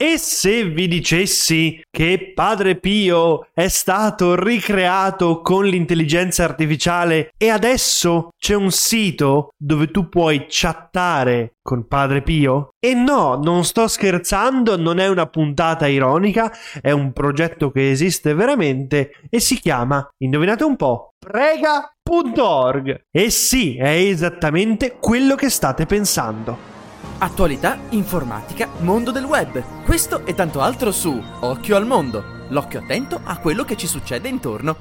E se vi dicessi che Padre Pio è stato ricreato con l'intelligenza artificiale e adesso c'è un sito dove tu puoi chattare con Padre Pio? E no, non sto scherzando, non è una puntata ironica, è un progetto che esiste veramente e si chiama, indovinate un po', prega.org. E sì, è esattamente quello che state pensando. Attualità, informatica, mondo del web. Questo e tanto altro su Occhio al mondo. L'occhio attento a quello che ci succede intorno.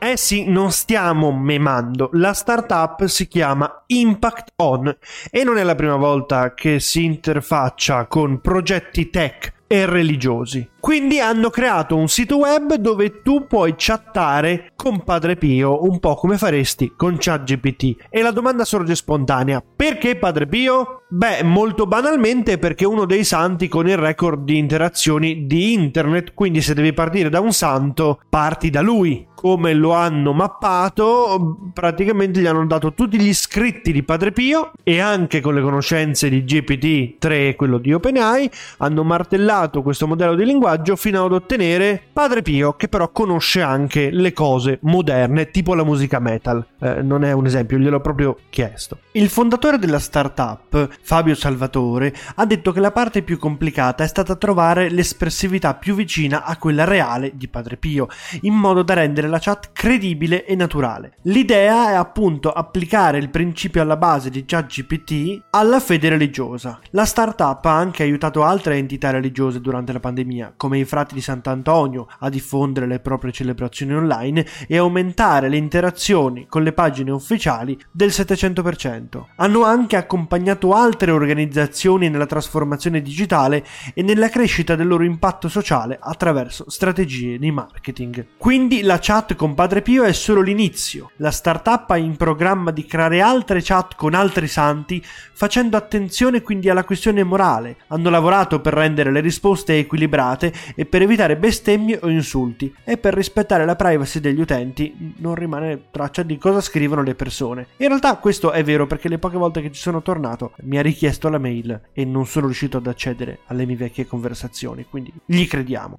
Eh sì, non stiamo memando. La startup si chiama Impact On e non è la prima volta che si interfaccia con progetti tech e religiosi. Quindi hanno creato un sito web dove tu puoi chattare con Padre Pio, un po' come faresti con ChatGPT. E la domanda sorge spontanea: perché Padre Pio? Beh, molto banalmente perché è uno dei santi con il record di interazioni di internet, quindi se devi partire da un santo, parti da lui. Come lo hanno mappato, praticamente gli hanno dato tutti gli iscritti di Padre Pio e anche con le conoscenze di GPT-3, quello di OpenAI, hanno martellato questo modello di linguaggio linguaggio fino ad ottenere Padre Pio che però conosce anche le cose moderne tipo la musica metal. Eh, non è un esempio, gliel'ho proprio chiesto. Il fondatore della startup, Fabio Salvatore, ha detto che la parte più complicata è stata trovare l'espressività più vicina a quella reale di Padre Pio, in modo da rendere la chat credibile e naturale. L'idea è appunto applicare il principio alla base di ChatGPT alla fede religiosa. La startup ha anche aiutato altre entità religiose durante la pandemia, come i frati di Sant'Antonio, a diffondere le proprie celebrazioni online e aumentare le interazioni con le pagine ufficiali del 700%. Hanno anche accompagnato altre organizzazioni nella trasformazione digitale e nella crescita del loro impatto sociale attraverso strategie di marketing. Quindi la chat con Padre Pio è solo l'inizio. La startup ha in programma di creare altre chat con altri santi, facendo attenzione quindi alla questione morale. Hanno lavorato per rendere le risposte equilibrate e per evitare bestemmie o insulti e per rispettare la privacy degli utenti non rimane traccia di cosa scrivono le persone. In realtà questo è vero perché le poche volte che ci sono tornato mi ha richiesto la mail e non sono riuscito ad accedere alle mie vecchie conversazioni, quindi gli crediamo.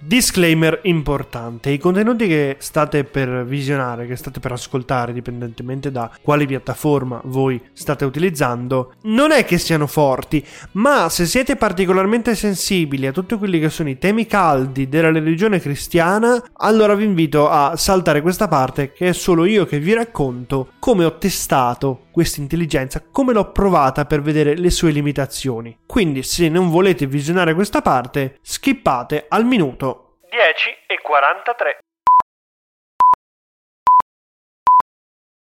Disclaimer importante, i contenuti che state per visionare, che state per ascoltare, dipendentemente da quale piattaforma voi state utilizzando, non è che siano forti, ma se siete particolarmente sensibili a tutti quelli che sono i temi caldi della religione cristiana, allora vi invito a saltare questa parte che è solo io che vi racconto come ho testato questa intelligenza, come l'ho provata per vedere le sue limitazioni. Quindi se non volete visionare questa parte, skippate al minuto 10 e 43.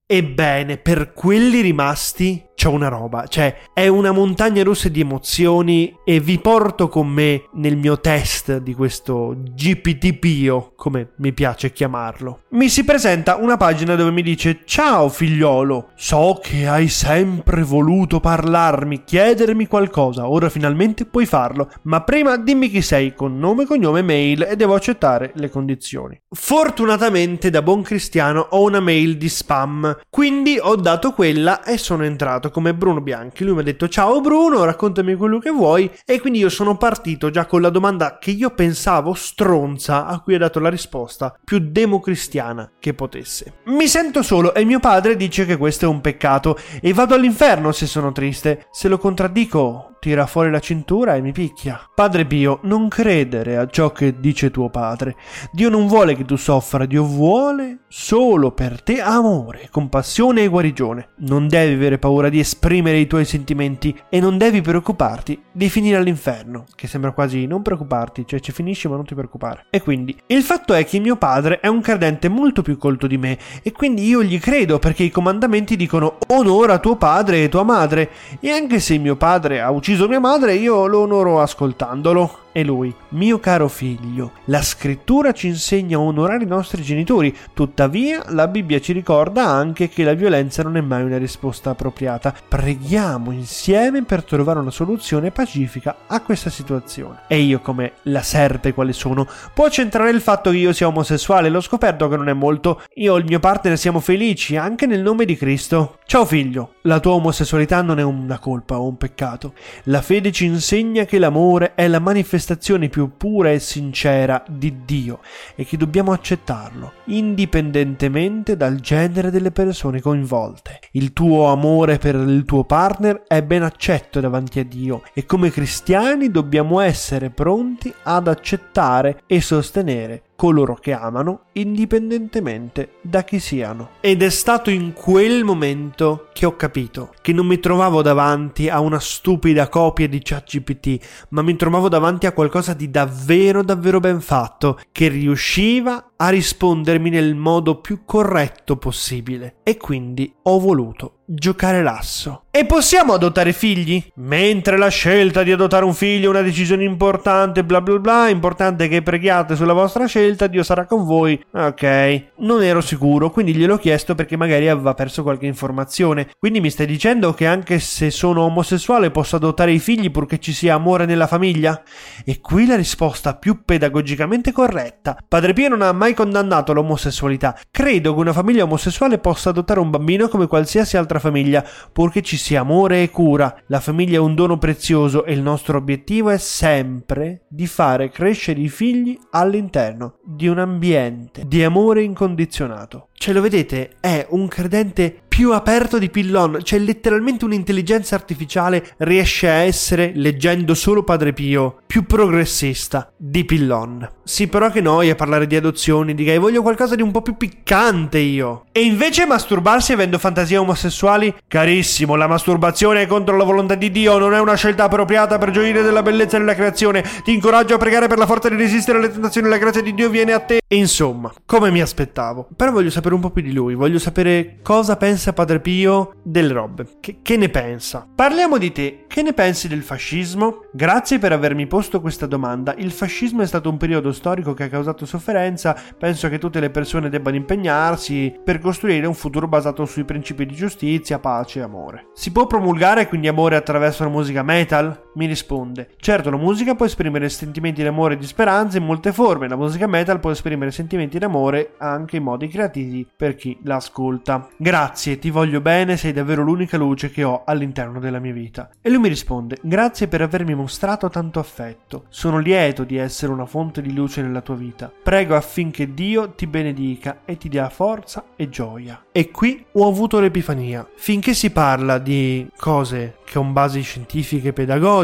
Ebbene, per quelli rimasti c'è una roba, cioè è una montagna russa di emozioni e vi porto con me nel mio test di questo GPT Pio, come mi piace chiamarlo. Mi si presenta una pagina dove mi dice Ciao figliolo, so che hai sempre voluto parlarmi, chiedermi qualcosa, ora finalmente puoi farlo, ma prima dimmi chi sei con nome, cognome mail e devo accettare le condizioni. Fortunatamente da buon cristiano ho una mail di spam, quindi ho dato quella e sono entrato chiamato come Bruno Bianchi. Lui mi ha detto ciao Bruno, raccontami quello che vuoi e quindi io sono partito già con la domanda che io pensavo stronza a cui ha dato la risposta più democristiana che potesse. Mi sento solo e mio padre dice che questo è un peccato e vado all'inferno se sono triste. Se lo contraddico tira fuori la cintura e mi picchia. Padre Pio, non credere a ciò che dice tuo padre. Dio non vuole che tu soffra, Dio vuole solo per te amore, compassione e guarigione. Non devi avere paura di esprimere i tuoi sentimenti e non devi preoccuparti di finire all'inferno, che sembra quasi non preoccuparti, cioè ci finisci ma non ti preoccupare. E quindi, il fatto è che mio padre è un credente molto più colto di me e quindi io gli credo perché i comandamenti dicono onora tuo padre e tua madre e anche se mio padre ha ucciso ucciso mia madre, io lo onoro ascoltandolo. E lui, mio caro figlio, la scrittura ci insegna a onorare i nostri genitori, tuttavia la Bibbia ci ricorda anche che la violenza non è mai una risposta appropriata. Preghiamo insieme per trovare una soluzione pacifica a questa situazione. E io come la serpe quale sono, può centrare il fatto che io sia omosessuale, l'ho scoperto che non è molto. Io e il mio partner siamo felici, anche nel nome di Cristo. Ciao figlio, la tua omosessualità non è una colpa o un peccato. La fede ci insegna che l'amore è la manifestazione più pura e sincera di Dio e che dobbiamo accettarlo, indipendentemente dal genere delle persone coinvolte. Il tuo amore per il tuo partner è ben accetto davanti a Dio e come cristiani dobbiamo essere pronti ad accettare e sostenere coloro che amano, indipendentemente da chi siano. Ed è stato in quel momento che ho capito che non mi trovavo davanti a una stupida copia di ChatGPT, ma mi trovavo davanti a qualcosa di davvero davvero ben fatto, che riusciva a rispondermi nel modo più corretto possibile. E quindi ho voluto giocare l'asso. E possiamo adottare figli? Mentre la scelta di adottare un figlio è una decisione importante, bla bla bla, importante che preghiate sulla vostra scelta, Dio sarà con voi. Ok, non ero sicuro, quindi gliel'ho chiesto perché magari aveva perso qualche informazione. Quindi mi stai dicendo che anche se sono omosessuale posso adottare i figli purché ci sia amore nella famiglia? E qui la risposta più pedagogicamente corretta. Padre Pio non ha mai condannato l'omosessualità. Credo che una famiglia omosessuale possa adottare un bambino come qualsiasi altra famiglia, purché ci sia amore e cura. La famiglia è un dono prezioso e il nostro obiettivo è sempre di fare crescere i figli all'interno di un ambiente di amore incondizionato. Ce lo vedete? È un credente più aperto di Pillon, cioè letteralmente un'intelligenza artificiale riesce a essere, leggendo solo Padre Pio, più progressista di Pillon. Sì, però che noia parlare di adozioni, di gay, voglio qualcosa di un po' più piccante io. E invece masturbarsi avendo fantasie omosessuali? Carissimo, la masturbazione è contro la volontà di Dio, non è una scelta appropriata per gioire della bellezza della creazione. Ti incoraggio a pregare per la forza di resistere alle tentazioni, la grazia di Dio viene a te. Insomma, come mi aspettavo. Però voglio sapere un po' più di lui, voglio sapere cosa pensa Padre Pio delle robe. Che, che ne pensa? Parliamo di te, che ne pensi del fascismo? Grazie per avermi posto questa domanda. Il fascismo è stato un periodo storico che ha causato sofferenza, penso che tutte le persone debbano impegnarsi per costruire un futuro basato sui principi di giustizia, pace e amore. Si può promulgare quindi amore attraverso la musica metal? Mi risponde. Certo, la musica può esprimere sentimenti di amore e di speranza in molte forme, la musica metal può esprimere sentimenti d'amore anche in modi creativi per chi l'ascolta. Grazie, ti voglio bene, sei davvero l'unica luce che ho all'interno della mia vita. E lui mi risponde: Grazie per avermi mostrato tanto affetto. Sono lieto di essere una fonte di luce nella tua vita. Prego affinché Dio ti benedica e ti dia forza e gioia. E qui ho avuto l'epifania. Finché si parla di cose che hanno basi scientifiche e pedagogiche,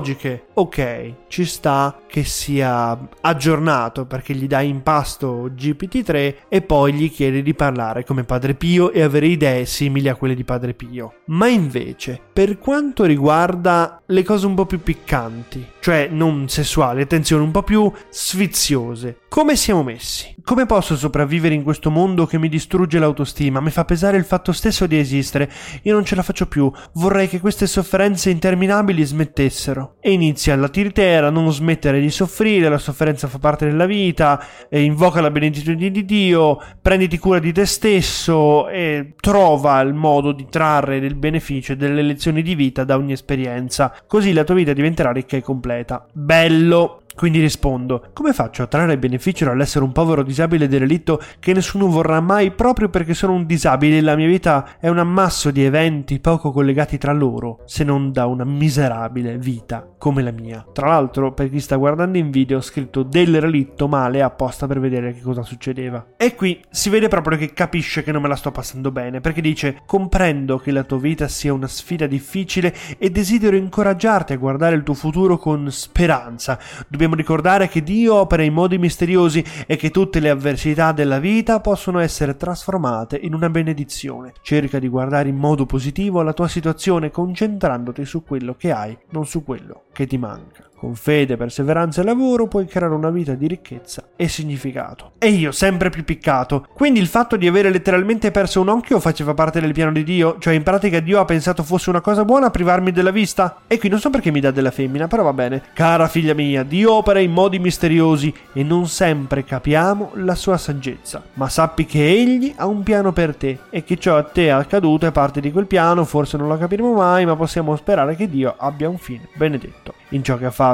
ok, ci sta che sia aggiornato perché gli dai in pasto GPT-3 e poi gli chiedi di parlare come Padre Pio e avere idee simili a quelle di Padre Pio. Ma invece, per quanto riguarda le cose un po' più piccanti, cioè non sessuali, attenzione, un po' più sfiziose, come siamo messi? Come posso sopravvivere in questo mondo che mi distrugge l'autostima, mi fa pesare il fatto stesso di esistere? Io non ce la faccio più, vorrei che queste sofferenze interminabili smettessero. E inizia la tiritera, non smettere di soffrire, la sofferenza fa parte della vita, invoca la benedizione di Dio, prenditi cura di te stesso e trova il modo di trarre del beneficio e delle lezioni di vita da ogni esperienza. Così la tua vita diventerà ricca e completa. Bello! Quindi rispondo, come faccio a trarre beneficio dall'essere un povero disabile derelitto che nessuno vorrà mai proprio perché sono un disabile e la mia vita è un ammasso di eventi poco collegati tra loro, se non da una miserabile vita come la mia. Tra l'altro, per chi sta guardando in video, ho scritto del relitto male apposta per vedere che cosa succedeva. E qui si vede proprio che capisce che non me la sto passando bene, perché dice, comprendo che la tua vita sia una sfida difficile e desidero incoraggiarti a guardare il tuo futuro con speranza. Dobbiamo Dobbiamo ricordare che Dio opera in modi misteriosi e che tutte le avversità della vita possono essere trasformate in una benedizione. Cerca di guardare in modo positivo la tua situazione concentrandoti su quello che hai, non su quello che ti manca. Con fede, perseveranza e lavoro puoi creare una vita di ricchezza e significato. E io, sempre più piccato. Quindi il fatto di avere letteralmente perso un occhio faceva parte del piano di Dio? Cioè, in pratica Dio ha pensato fosse una cosa buona privarmi della vista? E qui non so perché mi dà della femmina, però va bene. Cara figlia mia, Dio opera in modi misteriosi e non sempre capiamo la sua saggezza. Ma sappi che Egli ha un piano per te e che ciò a te è accaduto è parte di quel piano, forse non lo capiremo mai, ma possiamo sperare che Dio abbia un fine benedetto in ciò che ha fatto,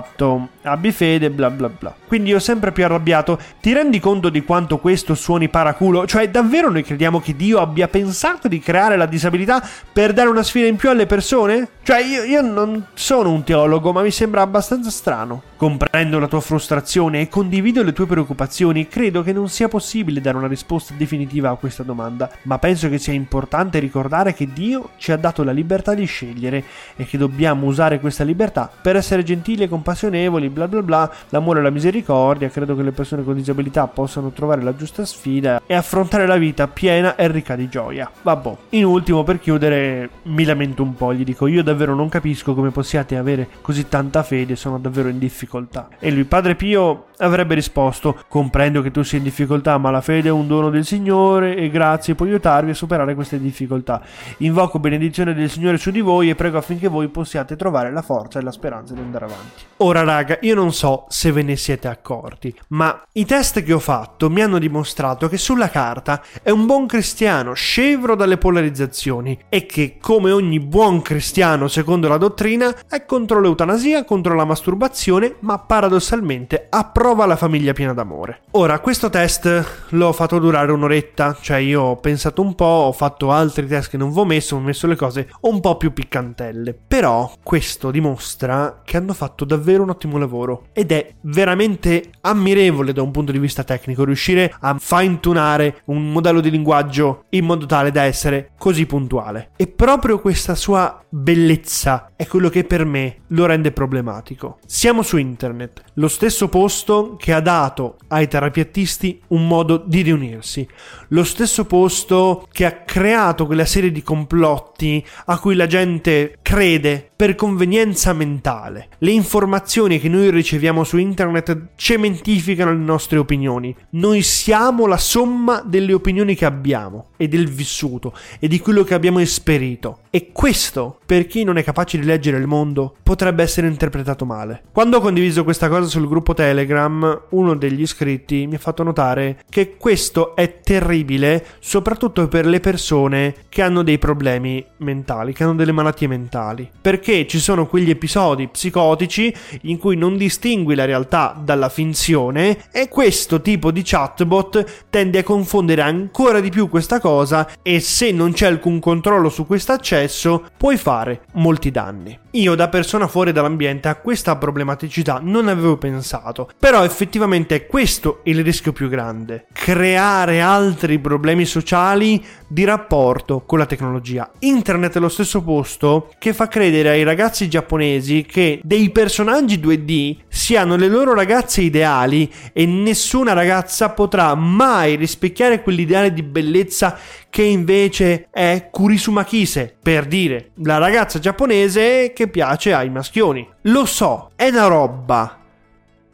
abbi fede, bla bla bla. Quindi io sempre più arrabbiato. Ti rendi conto di quanto questo suoni paraculo? Cioè, davvero noi crediamo che Dio abbia pensato di creare la disabilità per dare una sfida in più alle persone? Cioè, io, io non sono un teologo, ma mi sembra abbastanza strano. Comprendo la tua frustrazione e condivido le tue preoccupazioni. Credo che non sia possibile dare una risposta definitiva a questa domanda, ma penso che sia importante ricordare che Dio ci ha dato la libertà di scegliere e che dobbiamo usare questa libertà per essere gentili e compassionevoli, bla bla bla, l'amore e la misericordia, credo che le persone con disabilità possano trovare la giusta sfida e affrontare la vita piena e ricca di gioia. Vabbè, in ultimo per chiudere mi lamento un po', gli dico io davvero non capisco come possiate avere così tanta fede, sono davvero in difficoltà. E lui, Padre Pio, avrebbe risposto, comprendo che tu sia in difficoltà, ma la fede è un dono del Signore e grazie può aiutarvi a superare queste difficoltà. Invoco benedizione del Signore su di voi e prego affinché voi possiate trovare la forza e la speranza di andare avanti. Ora raga, io non so se ve ne siete accorti, ma i test che ho fatto mi hanno dimostrato che sulla carta è un buon cristiano, scevro dalle polarizzazioni e che, come ogni buon cristiano secondo la dottrina, è contro l'eutanasia, contro la masturbazione, ma paradossalmente approva la famiglia piena d'amore. Ora, questo test l'ho fatto durare un'oretta, cioè io ho pensato un po', ho fatto altri test che non vi ho messo, ho messo le cose un po' più piccantelle. Però questo dimostra che hanno fatto davvero un ottimo lavoro ed è veramente ammirevole da un punto di vista tecnico riuscire a fine tunare un modello di linguaggio in modo tale da essere così puntuale. E proprio questa sua bellezza è quello che per me lo rende problematico. Siamo su internet, lo stesso posto che ha dato ai terapiattisti un modo di riunirsi, lo stesso posto che ha creato quella serie di complotti a cui la gente crede per convenienza mentale. Le informazioni che noi riceviamo su internet cementificano le nostre opinioni. Noi siamo la somma delle opinioni che abbiamo e del vissuto e di quello che abbiamo esperito. E questo, per chi non è capace di leggere il mondo, potrebbe essere interpretato male. Quando ho condiviso questa cosa sul gruppo Telegram, uno degli iscritti mi ha fatto notare che questo è terribile soprattutto per le persone che hanno dei problemi mentali, che hanno delle malattie mentali. Perché ci sono quegli episodi psicotici in cui non distingui la realtà dalla finzione e questo tipo di chatbot tende a confondere ancora di più questa cosa e se non c'è alcun controllo su questo accesso puoi fare molti danni. Io da persona fuori dall'ambiente a questa problematicità non avevo pensato, però effettivamente è questo il rischio più grande, creare altri problemi sociali di rapporto con la tecnologia. Internet è lo stesso posto che fa credere ai ragazzi giapponesi che dei personaggi 2D siano le loro ragazze ideali e nessuna ragazza potrà mai rispecchiare quell'ideale di bellezza che invece è Kurisumakise, per dire, la ragazza giapponese che piace ai maschioni. Lo so, è una roba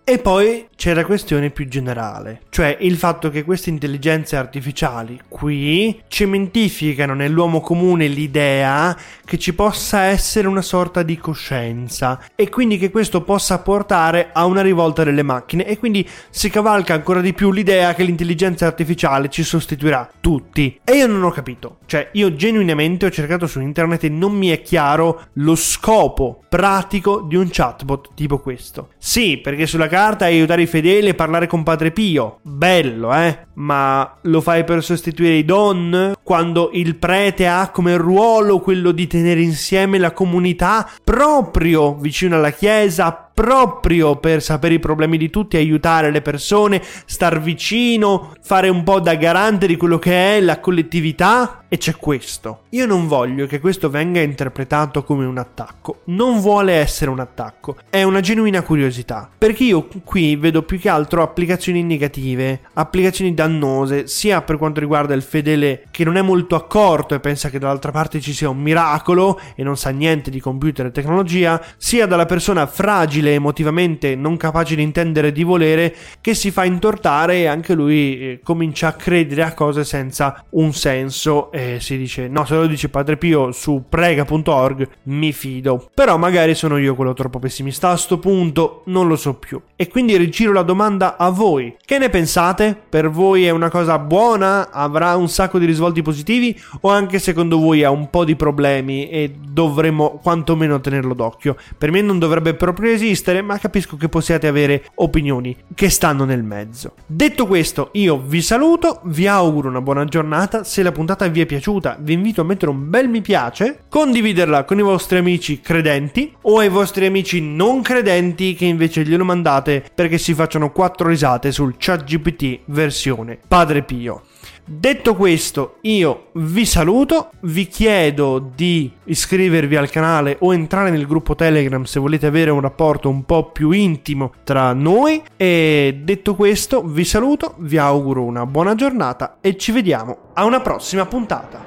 e poi c'è la questione più generale, cioè il fatto che queste intelligenze artificiali qui cementificano nell'uomo comune l'idea che ci possa essere una sorta di coscienza e quindi che questo possa portare a una rivolta delle macchine e quindi si cavalca ancora di più l'idea che l'intelligenza artificiale ci sostituirà tutti. E io non ho capito, cioè io genuinamente ho cercato su internet e non mi è chiaro lo scopo pratico di un chatbot tipo questo. Sì, perché sulla carta aiutare i fedeli e parlare con Padre Pio. Bello, eh? Ma lo fai per sostituire i don? Quando il prete ha come ruolo quello di tenere insieme la comunità proprio vicino alla chiesa, proprio per sapere i problemi di tutti, aiutare le persone, star vicino, fare un po' da garante di quello che è la collettività. E c'è questo. Io non voglio che questo venga interpretato come un attacco. Non vuole essere un attacco. È una genuina curiosità. Perché io qui vedo più che altro applicazioni negative, applicazioni dannose, sia per quanto riguarda il fedele che non è molto accorto e pensa che dall'altra parte ci sia un miracolo e non sa niente di computer e tecnologia, sia dalla persona fragile fragile emotivamente, non capace di intendere di volere, che si fa intortare e anche lui eh, comincia a credere a cose senza un senso e si dice no, se lo dice Padre Pio su prega.org mi fido. Però magari sono io quello troppo pessimista a sto punto, non lo so più. E quindi rigiro la domanda a voi. Che ne pensate? Per voi è una cosa buona? Avrà un sacco di risvolti positivi? O anche secondo voi ha un po' di problemi e dovremmo quantomeno tenerlo d'occhio? Per me non dovrebbe proprio esistere, ma capisco che possiate avere opinioni che stanno nel mezzo. Detto questo, io vi saluto, vi auguro una buona giornata. Se la puntata vi è piaciuta, vi invito a mettere un bel mi piace, condividerla con i vostri amici credenti o ai vostri amici non credenti che invece glielo mandate perché si facciano quattro risate sul chat GPT versione Padre Pio. Detto questo, io vi saluto, vi chiedo di iscrivervi al canale o entrare nel gruppo Telegram se volete avere un rapporto un po' più intimo tra noi e detto questo, vi saluto, vi auguro una buona giornata e ci vediamo a una prossima puntata.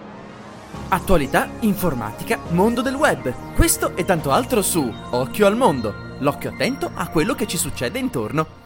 Attualità, informatica, mondo del web. Questo e tanto altro su Occhio al mondo. L'occhio attento a quello che ci succede intorno.